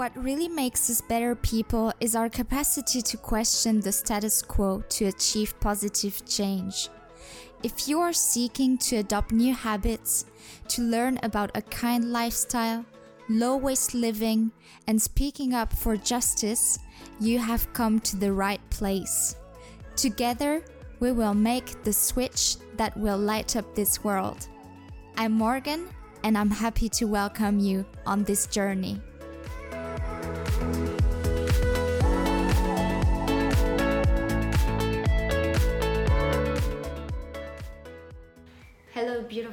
What really makes us better people is our capacity to question the status quo to achieve positive change. If you are seeking to adopt new habits, to learn about a kind lifestyle, low waste living, and speaking up for justice, you have come to the right place. Together, we will make the switch that will light up this world. I'm Morgan, and I'm happy to welcome you on this journey.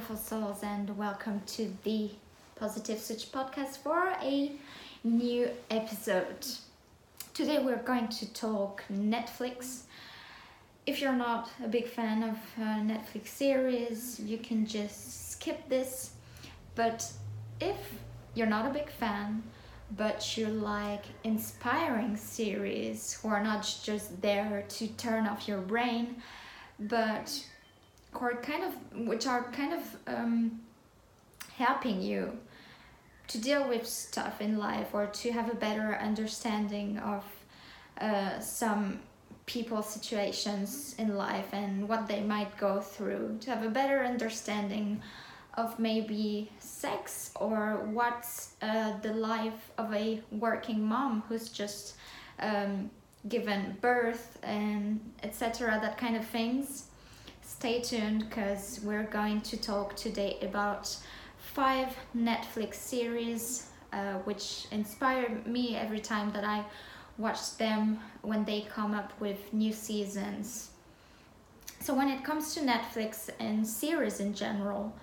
Beautiful souls, and welcome to the Positive Switch podcast for a new episode. Today, we're going to talk Netflix. If you're not a big fan of uh, Netflix series, you can just skip this. But if you're not a big fan, but you like inspiring series who are not just there to turn off your brain, but are kind of which are kind of um, helping you to deal with stuff in life or to have a better understanding of uh, some people's situations in life and what they might go through. To have a better understanding of maybe sex or what's uh, the life of a working mom who's just um, given birth and etc that kind of things stay tuned because we're going to talk today about five netflix series uh, which inspire me every time that i watch them when they come up with new seasons so when it comes to netflix and series in general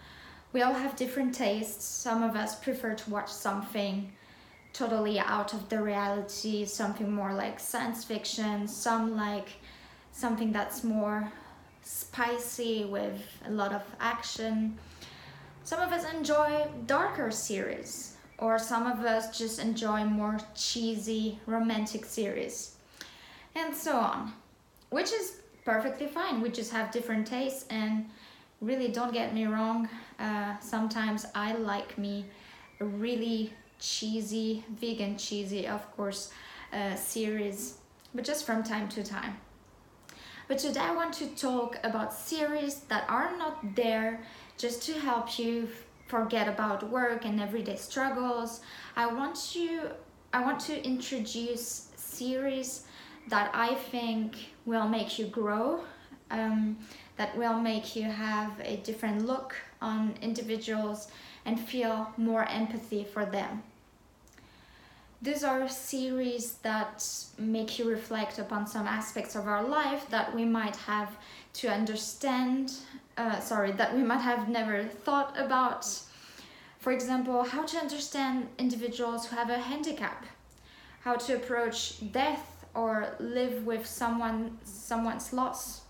we all have different tastes. Some of us prefer to watch something totally out of the reality, something more like science fiction, some like something that's more spicy with a lot of action. Some of us enjoy darker series, or some of us just enjoy more cheesy romantic series, and so on, which is perfectly fine. We just have different tastes and really don't get me wrong uh, sometimes i like me really cheesy vegan cheesy of course uh, series but just from time to time but today i want to talk about series that are not there just to help you forget about work and everyday struggles i want you i want to introduce series that i think will make you grow um, that will make you have a different look on individuals and feel more empathy for them. These are series that make you reflect upon some aspects of our life that we might have to understand, uh, sorry, that we might have never thought about. For example, how to understand individuals who have a handicap, how to approach death or live with someone someone's loss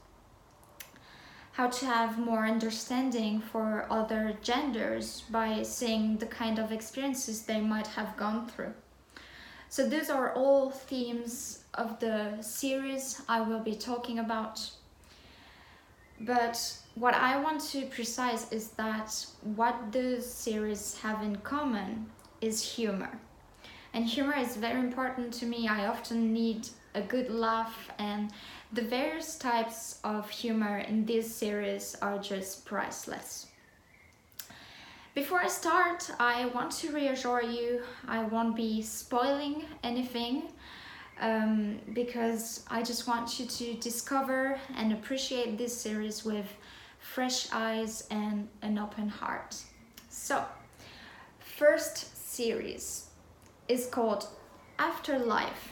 how to have more understanding for other genders by seeing the kind of experiences they might have gone through. So, these are all themes of the series I will be talking about. But what I want to precise is that what the series have in common is humor. And humor is very important to me. I often need a good laugh and the various types of humor in this series are just priceless. Before I start, I want to reassure you I won't be spoiling anything um, because I just want you to discover and appreciate this series with fresh eyes and an open heart. So, first series is called Afterlife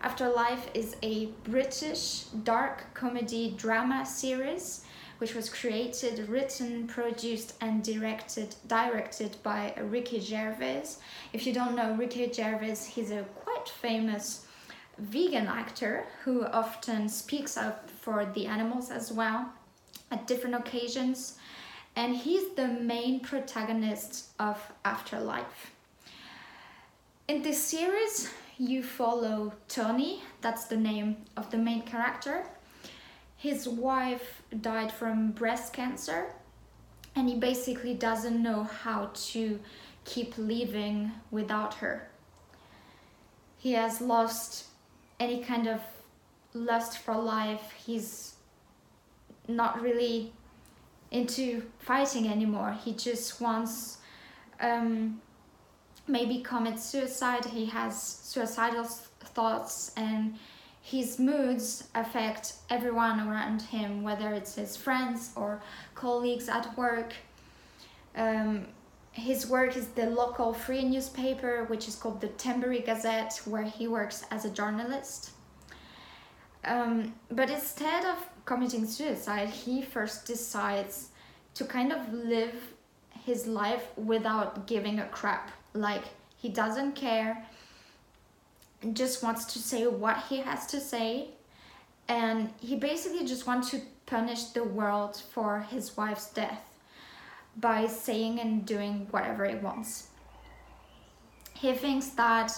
Afterlife is a British dark comedy drama series which was created, written, produced, and directed directed by Ricky Gervais. If you don't know Ricky Gervais, he's a quite famous vegan actor who often speaks up for the animals as well at different occasions. And he's the main protagonist of Afterlife. In this series, you follow Tony, that's the name of the main character. His wife died from breast cancer, and he basically doesn't know how to keep living without her. he has lost any kind of lust for life. He's not really into fighting anymore. He just wants um, maybe commit suicide. He has suicidal thoughts and his moods affect everyone around him, whether it's his friends or colleagues at work. Um, his work is the local free newspaper, which is called the Tambury Gazette, where he works as a journalist. Um, but instead of committing suicide, he first decides to kind of live his life without giving a crap. Like, he doesn't care, just wants to say what he has to say, and he basically just wants to punish the world for his wife's death by saying and doing whatever he wants. He thinks that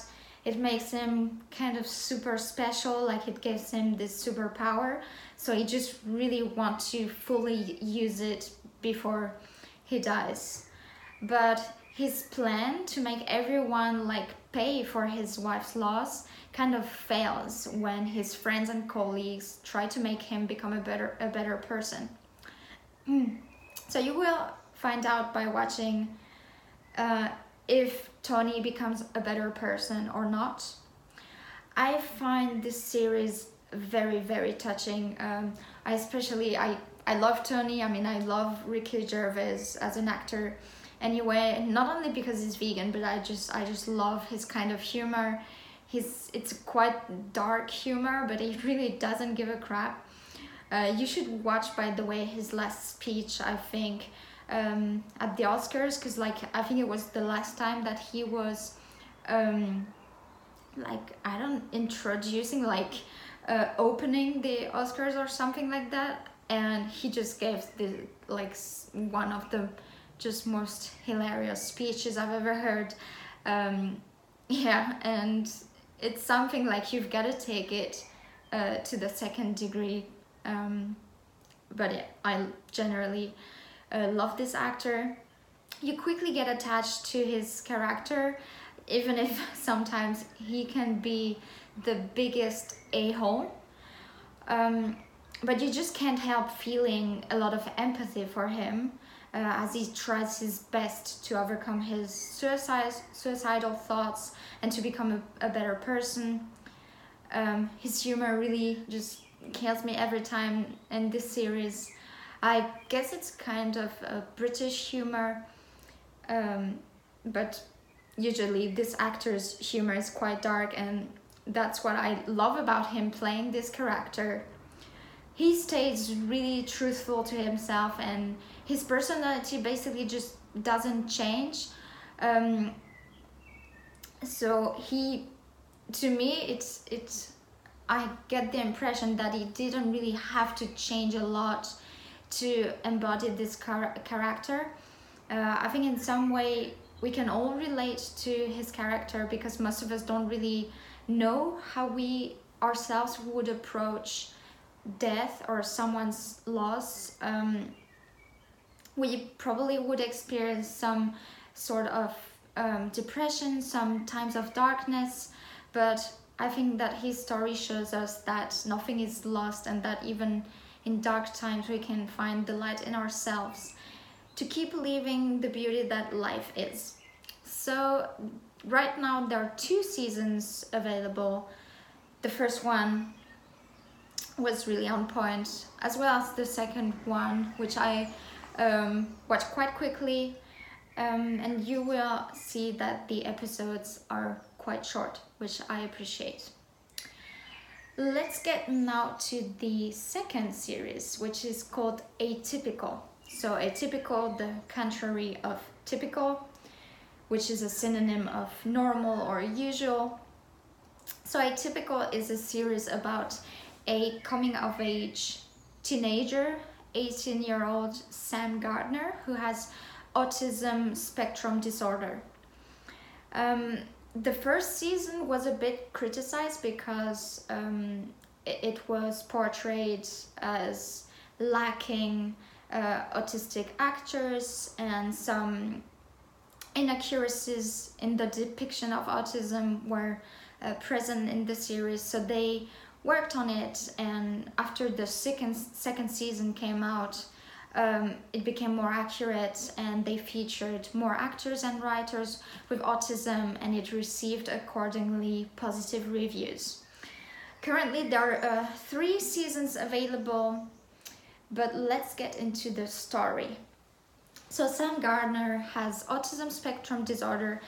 it makes him kind of super special, like it gives him this superpower. So he just really wants to fully use it before he dies. But his plan to make everyone like pay for his wife's loss kind of fails when his friends and colleagues try to make him become a better a better person. So you will find out by watching uh, if Tony becomes a better person or not. I find this series very very touching. Um, I especially I I love Tony. I mean I love Ricky Gervais as an actor. Anyway, not only because he's vegan, but I just I just love his kind of humor. He's it's quite dark humor, but he really doesn't give a crap. Uh, you should watch, by the way, his last speech. I think um, at the Oscars because like I think it was the last time that he was um, like I don't introducing like uh, opening the Oscars or something like that and he just gave the like one of the just most hilarious speeches I've ever heard um, yeah and it's something like you've got to take it uh, to the second degree um, but yeah, I generally uh, love this actor. You quickly get attached to his character, even if sometimes he can be the biggest a hole. Um, but you just can't help feeling a lot of empathy for him uh, as he tries his best to overcome his suicide, suicidal thoughts and to become a, a better person. Um, his humor really just kills me every time in this series. I guess it's kind of a British humor, um, but usually this actor's humor is quite dark, and that's what I love about him playing this character. He stays really truthful to himself, and his personality basically just doesn't change. Um, so he, to me, it's it's. I get the impression that he didn't really have to change a lot to embody this char- character. Uh, I think in some way we can all relate to his character because most of us don't really know how we ourselves would approach death or someone's loss. Um, we probably would experience some sort of um, depression, some times of darkness, but I think that his story shows us that nothing is lost and that even in dark times we can find the light in ourselves to keep living the beauty that life is. So, right now there are two seasons available. The first one was really on point, as well as the second one, which I um, watched quite quickly. Um, and you will see that the episodes are quite short, which I appreciate. Let's get now to the second series, which is called Atypical. So, atypical, the contrary of typical, which is a synonym of normal or usual. So, Atypical is a series about a coming of age teenager, 18 year old Sam Gardner, who has autism spectrum disorder. Um, the first season was a bit criticized because um, it, was portrayed as lacking uh, autistic actors and some inaccuracies in the depiction of autism were uh, present in the series. So they worked on it, and after the second second season came out, um, it became more accurate, and they featured more actors and writers with autism, and it received accordingly positive reviews. Currently, there are uh, three seasons available, but let's get into the story. So, Sam Gardner has autism spectrum disorder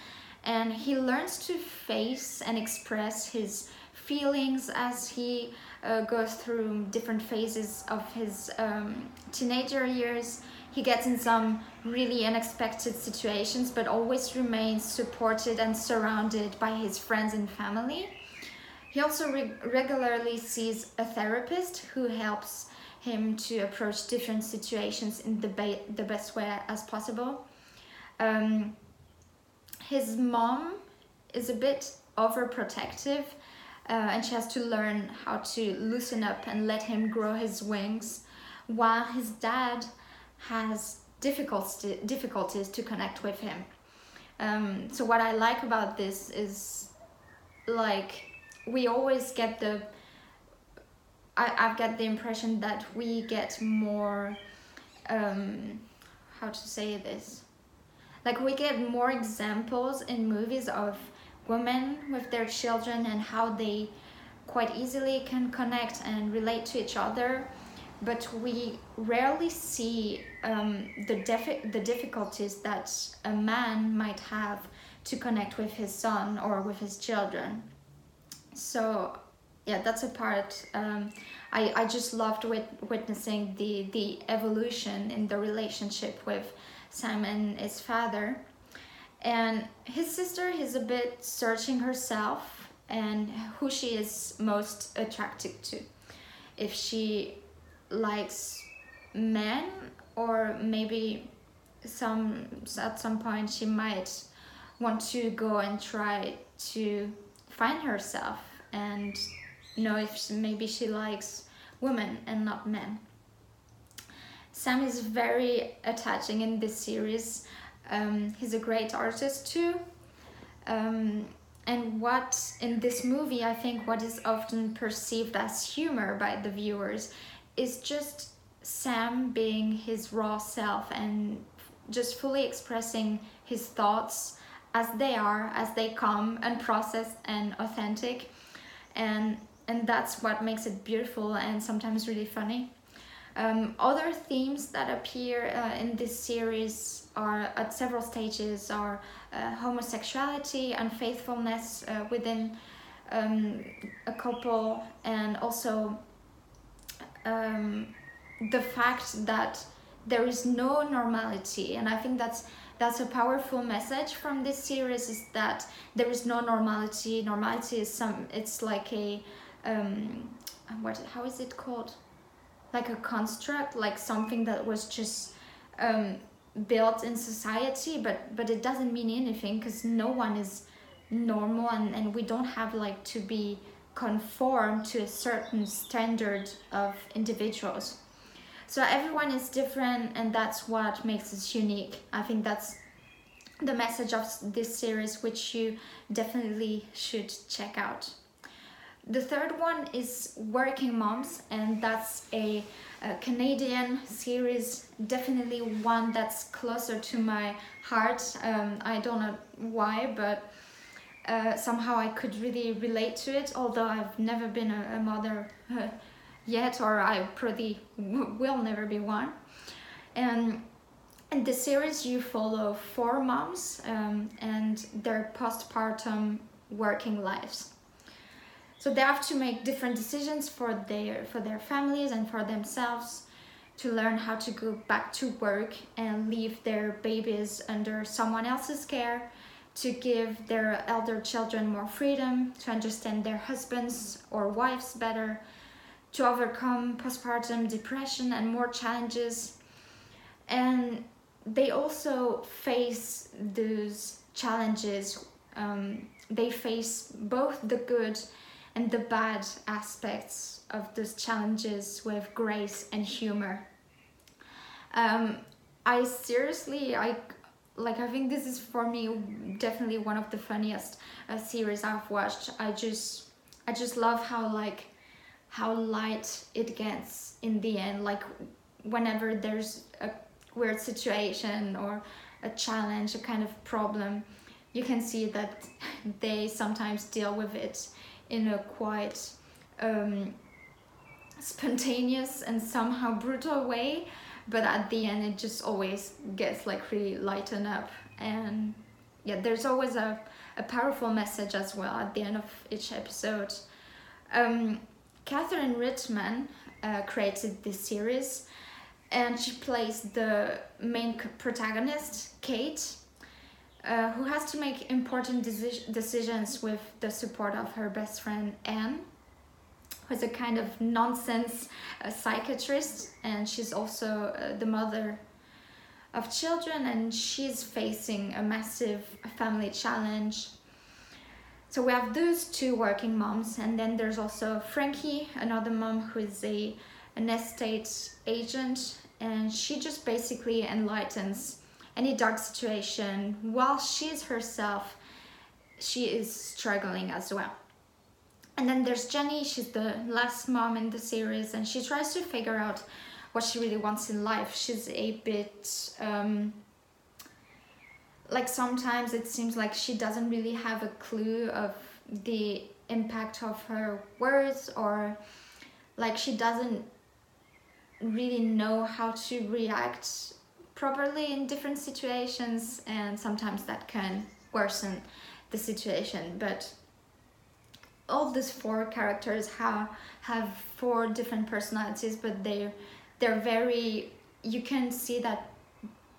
and he learns to face and express his feelings as he uh, goes through different phases of his um, teenager years. He gets in some really unexpected situations, but always remains supported and surrounded by his friends and family. He also re- regularly sees a therapist who helps him to approach different situations in the, the best way as possible. Um, his mom is a bit overprotective uh, and she has to learn how to loosen up and let him grow his wings while his dad has difficulties difficulties to connect with him. Um, so what i like about this is like we always get the I, I've got the impression that we get more um, how to say this? Like we get more examples in movies of women with their children and how they quite easily can connect and relate to each other. But we rarely see um, the, defi- the difficulties that a man might have to connect with his son or with his children. So yeah that's a part um, I, I just loved wit- witnessing the the evolution in the relationship with simon his father and his sister is a bit searching herself and who she is most attracted to. If she likes men or maybe some at some point she might want to go and try to find herself and know if maybe she likes women and not men. Sam is very attaching in this series um, he's a great artist too. Um, and what in this movie, I think what is often perceived as humor by the viewers is just Sam being his raw self and just fully expressing his thoughts as they are, as they come, and unprocessed and authentic. And and that's what makes it beautiful and sometimes really funny. Um, other themes that appear uh, in this series are at several stages are uh, homosexuality, unfaithfulness uh, within um, a couple, and also um, the fact that there is no normality. And I think that's that's a powerful message from this series is that there is no normality. Normality is some. It's like a um, what? How is it called? Like a construct, like something that was just um, built in society, but but it doesn't mean anything because no one is normal, and and we don't have like to be conform to a certain standard of individuals. So everyone is different, and that's what makes us unique. I think that's the message of this series, which you definitely should check out. The third one is Working Moms, and that's a, a, Canadian series, definitely one that's closer to my heart. Um, I don't know why, but uh, somehow I could really relate to it, although I've never been a, a mother uh, yet, or I probably will never be one. And in the series, you follow four moms um, and their postpartum working lives so they have to make different decisions for their for their families and for themselves to learn how to go back to work and leave their babies under someone else's care to give their elder children more freedom to understand their husbands or wives better to overcome postpartum depression and more challenges. And they also face those challenges um, they face both the good and the bad aspects of those challenges with grace and humor. Um, I seriously, I, like I think this is for me definitely one of the funniest uh, series I've watched. I just I just love how like how light it gets in the end. Like whenever there's a weird situation or a challenge, a kind of problem, you can see that they sometimes deal with it in a quite um, spontaneous and somehow brutal way but at the end it just always gets like really lightened up. And yeah there's always a, a powerful message as well at the end of each episode. Um, Catherine Reitman uh, created this series and she plays the main protagonist Kate uh, who has to make important deci- decisions with the support of her best friend Anne who's a kind of nonsense uh, psychiatrist and she's also uh, the mother of children and she's facing a massive family challenge. So we have those two working moms and then there's also frankie another mom who is a an estate agent and she just basically enlightens any dark situation while she's herself she is struggling as well and then there's Jenny, she's the last mom in the series, and she tries to figure out what she really wants in life. She's a bit um, like sometimes it seems like she doesn't really have a clue of the impact of her words, or like she doesn't really know how to react properly in different situations, and sometimes that can worsen the situation. But all these four characters have have four different personalities but they're they're very you can see that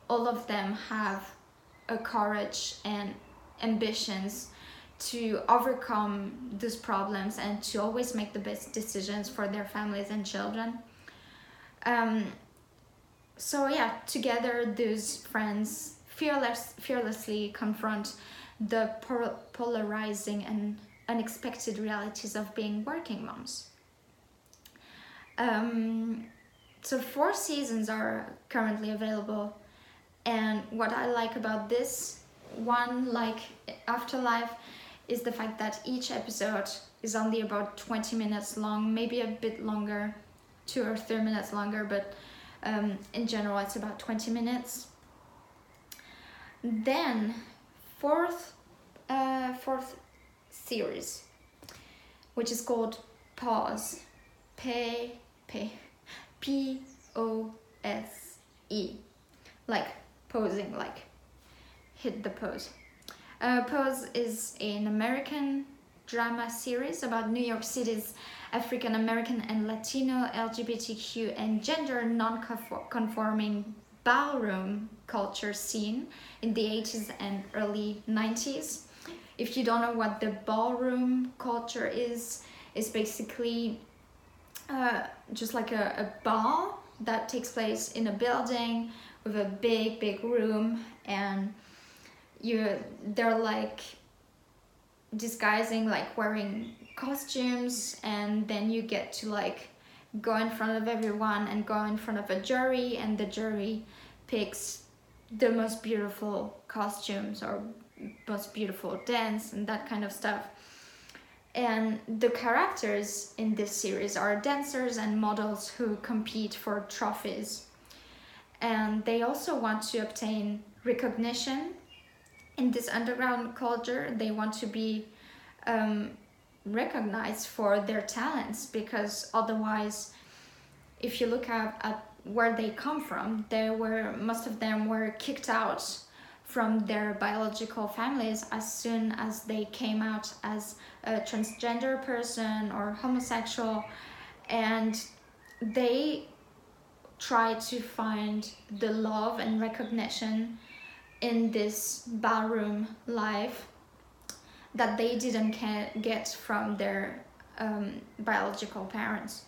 all of them have a courage and ambitions to overcome these problems and to always make the best decisions for their families and children um, so yeah together these friends fearless fearlessly confront the polarizing and unexpected realities of being working moms. Um, so four seasons are currently available and what I like about this one like Afterlife is the fact that each episode is only about 20 minutes long maybe a bit longer two or three minutes longer but um, in general it's about 20 minutes then fourth uh, fourth series, which is called Pause. P P P O S E, like posing, like hit the pose. Uh, pose is an American drama series about New York City's African American and Latino LGBTQ and gender non-conforming ballroom culture scene in the 80s and early 90s if you don't know what the ballroom culture is, it's basically uh, just like a, a ball that takes place in a building with a big, big room, and you they're like disguising, like wearing costumes, and then you get to like go in front of everyone and go in front of a jury, and the jury picks the most beautiful costumes or most beautiful dance and that kind of stuff. And the characters in this series are dancers and models who compete for trophies. And they also want to obtain recognition in this underground culture. They want to be um, recognized for their talents because otherwise, if you look at, at where they come from, they were most of them were kicked out from their biological families as soon as they came out as a transgender person or homosexual and they try to find the love and recognition in this ballroom life that they didn't get from their um, biological parents.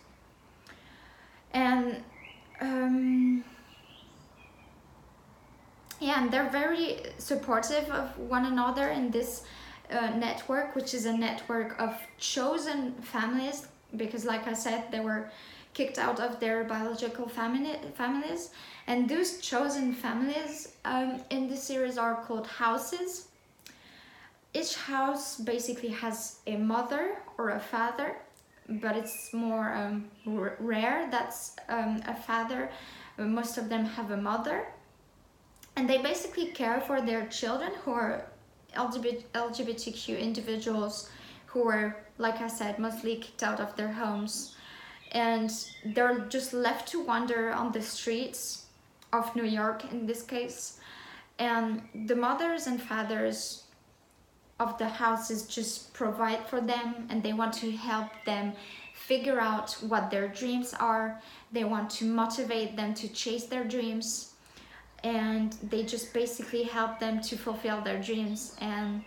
And um, yeah and they're very supportive of one another in this uh, network which is a network of chosen families because like i said they were kicked out of their biological family families. And those chosen families um, in the series are called houses. Each house basically has a mother or a father but it's more um, rare that's um, a father most of them have a mother. And they basically care for their children who are LGBT, lgbtq individuals who are like i said mostly kicked out of their homes and they're just left to wander on the streets of new york in this case. And the mothers and fathers of the houses just provide for them and they want to help them figure out what their dreams are. They want to motivate them to chase their dreams and they just basically help them to fulfill their dreams. And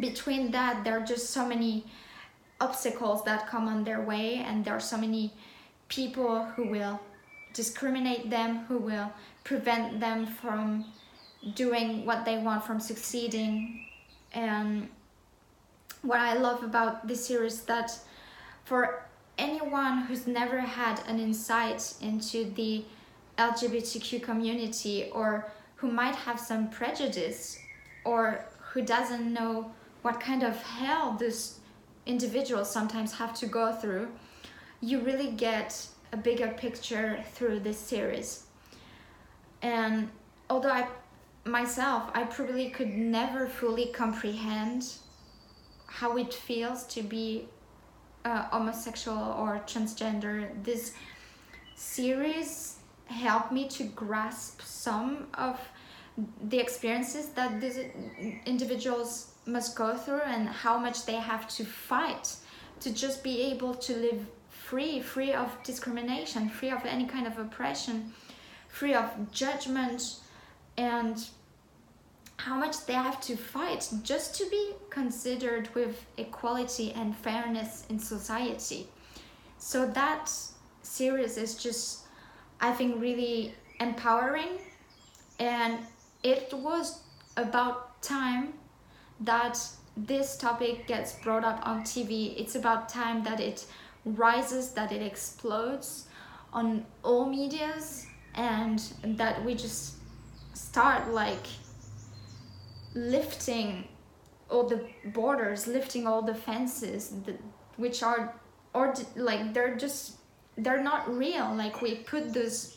between that there are just so many obstacles that come on their way and there are so many people who will discriminate them who will prevent them from doing what they want from succeeding. And what i love about this series that for anyone who's never had an insight into the lgbtq community or who might have some prejudice or who doesn't know what kind of hell these individuals sometimes have to go through you really get a bigger picture through this series and although i myself, I probably could never fully comprehend how it feels to be uh, homosexual or transgender. This series helped me to grasp some of the experiences that these individuals must go through and how much they have to fight to just be able to live free, free of discrimination, free of any kind of oppression, free of judgment and how much they have to fight just to be considered with equality and fairness in society. So that series is just, I think, really empowering, and it was about time that this topic gets brought up on TV. It's about time that it rises, that it explodes on all medias, and that we just start like lifting all the borders lifting all the fences that, which are or like they're just they're not real like we put those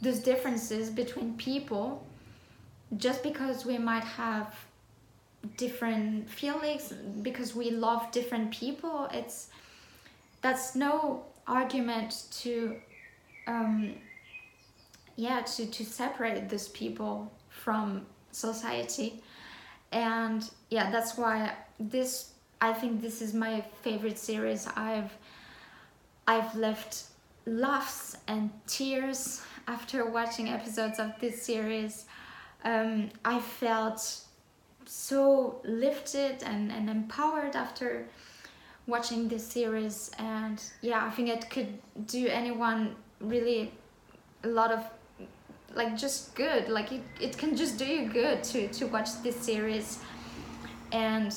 those differences between people just because we might have different feelings because we love different people it's that's no argument to um yeah to to separate those people from society. And yeah that's why this i think this is my favorite series. I've i've left laughs and tears after watching episodes of this series. Um, i felt so lifted and, and empowered after watching this series. And yeah i think it could do anyone really a lot of like just good. Like it, it can just do you good to to watch this series. And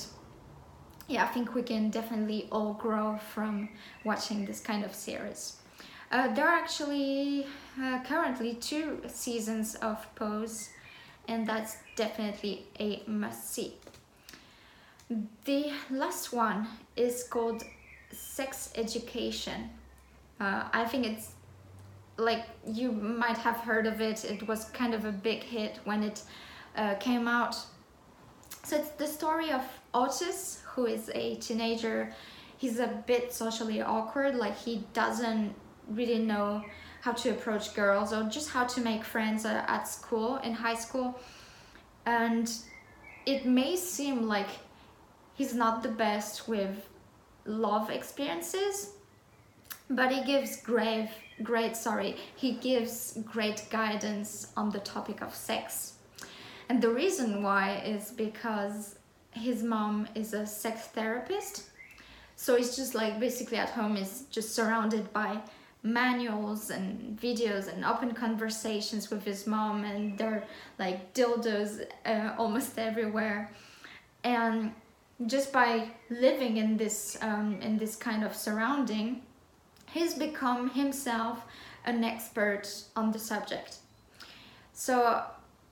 yeah i think we can definitely all grow from watching this kind of series. Uh, there are actually uh, currently two seasons of pose and that's definitely a must see the last one is called sex education. Uh, i think it's like you might have heard of it. It was kind of a big hit when it uh, came out. So it's the story of otis who is a teenager. He's a bit socially awkward like he doesn't really know how to approach girls or just how to make friends at school in high school. And it may seem like he's not the best with love experiences but he gives grave great sorry he gives great guidance on the topic of sex. And the reason why is because his mom is a sex therapist. So it's just like basically at home is just surrounded by manuals and videos and open conversations with his mom and they're like dildos uh, almost everywhere and just by living in this um, in this kind of surrounding he's become himself an expert on the subject. So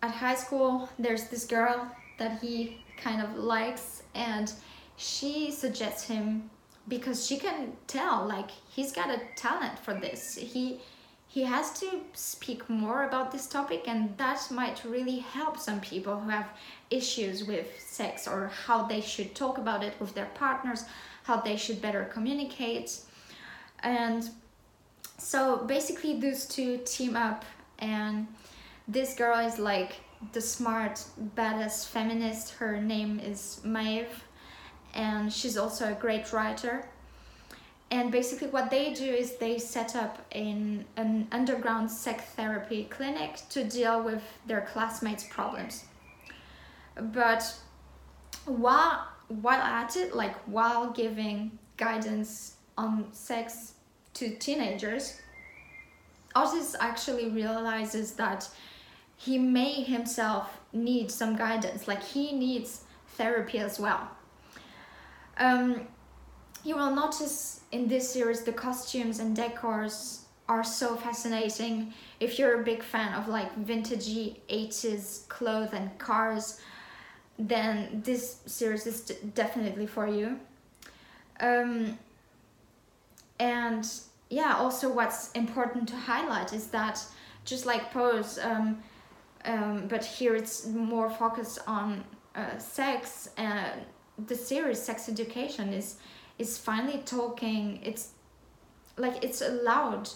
at high school, there's this girl that he kind of likes, and she suggests him because she can tell like he's got a talent for this. He he has to speak more about this topic and that might really help some people who have issues with sex or how they should talk about it with their partners how they should better communicate. And so basically those two team up and this girl is like the smart badass feminist. Her name is Maeve and she's also a great writer. And basically what they do is they set up in an underground sex therapy clinic to deal with their classmates problems. But while while at it like while giving guidance on sex to teenagers otis actually realizes that he may himself need some guidance. Like he needs therapy as well um, you will notice in this series the costumes and decors are so fascinating. If you're a big fan of like vintagey 80s clothes and cars, then this series is definitely for you. Um, and yeah, also what's important to highlight is that just like Pose, um, um, but here it's more focused on uh, sex. And the series Sex Education is is finally talking it's like it's allowed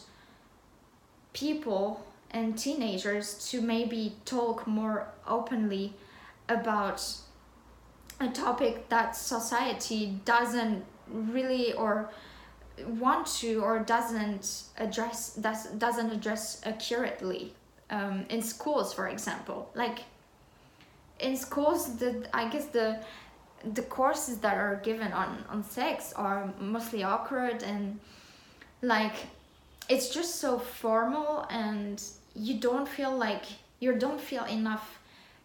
people and teenagers to maybe talk more openly about a topic that society doesn't really or want to or doesn't address does, doesn't address accurately. Um, in schools for example. Like in schools the i guess the the courses that are given on on sex are mostly awkward and like it's just so formal and you don't feel like you don't feel enough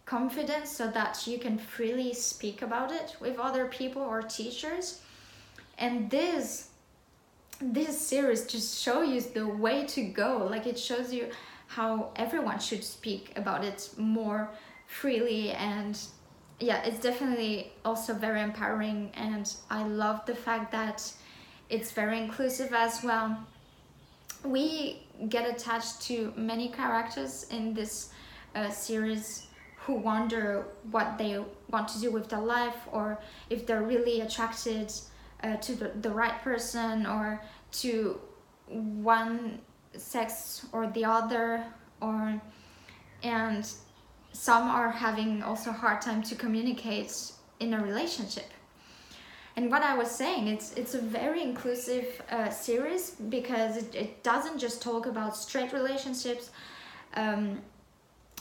confidence so that you can freely speak about it with other people or teachers. And this this series just shows you the way to go. Like it shows you how everyone should speak about it more freely and yeah, it's definitely also very empowering, and I love the fact that it's very inclusive as well. We get attached to many characters in this uh, series who wonder what they want to do with their life or if they're really attracted uh, to the, the right person or to one sex or the other or and some are having also hard time to communicate in a relationship. And what i was saying it's it's a very inclusive uh, series because it, it doesn't just talk about straight relationships um,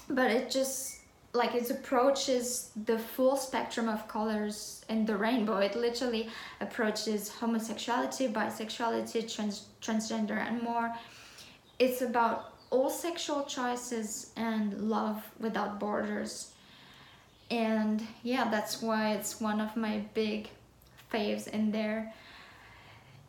but it just like it approaches the full spectrum of colors in the rainbow. It literally approaches homosexuality bisexuality trans- transgender and more. It's about all sexual choices and love without borders. And yeah, that's why it's one of my big faves in there.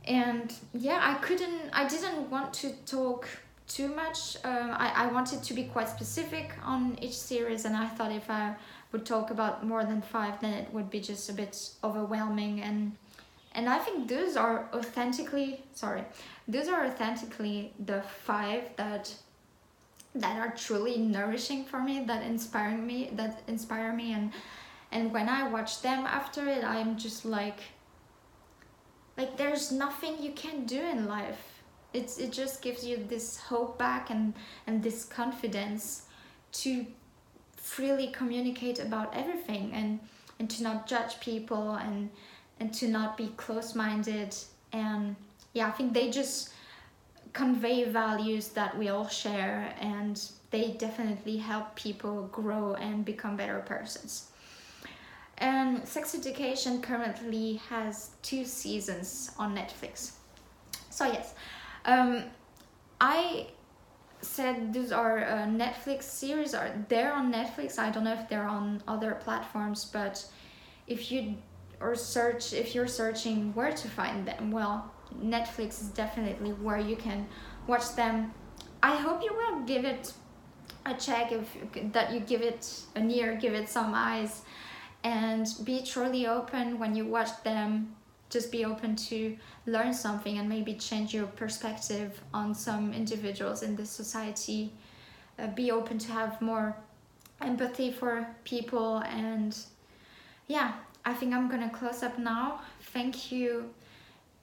And yeah, I couldn't, I didn't want to talk too much. Um, I, I wanted to be quite specific on each series, and I thought if I would talk about more than five, then it would be just a bit overwhelming. And and I think those are authentically sorry, those are authentically the five that that are truly nourishing for me that inspire me that inspire me. And and when i watch them after it i'm just like like there's nothing you can do in life. It's it just gives you this hope back and and this confidence to freely communicate about everything and and to not judge people and and to not be close-minded. And yeah i think they just convey values that we all share and they definitely help people grow and become better persons. And Sex Education currently has two seasons on Netflix. So, yes, um, I said these are uh, Netflix series, are they're on Netflix. I don't know if they're on other platforms, but if you or search if you're searching where to find them, well, Netflix is definitely where you can watch them. I hope you will give it a check if that you give it an ear, give it some eyes, and be truly open when you watch them. Just be open to learn something and maybe change your perspective on some individuals in this society. Uh, be open to have more empathy for people and yeah i think i'm gonna close up now thank you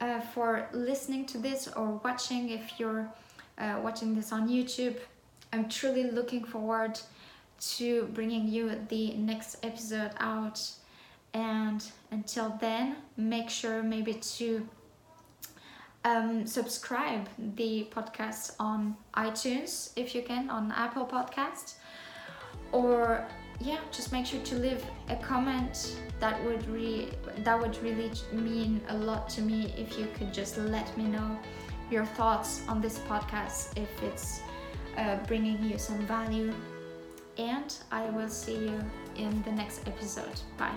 uh, for listening to this or watching if you're uh, watching this on youtube i'm truly looking forward to bringing you the next episode out. And until then make sure maybe to um, subscribe the podcast on itunes if you can on apple podcast or yeah just make sure to leave a comment. That would really that would really mean a lot to me if you could just let me know your thoughts on this podcast if it's uh, bringing you some value. And i will see you in the next episode. Bye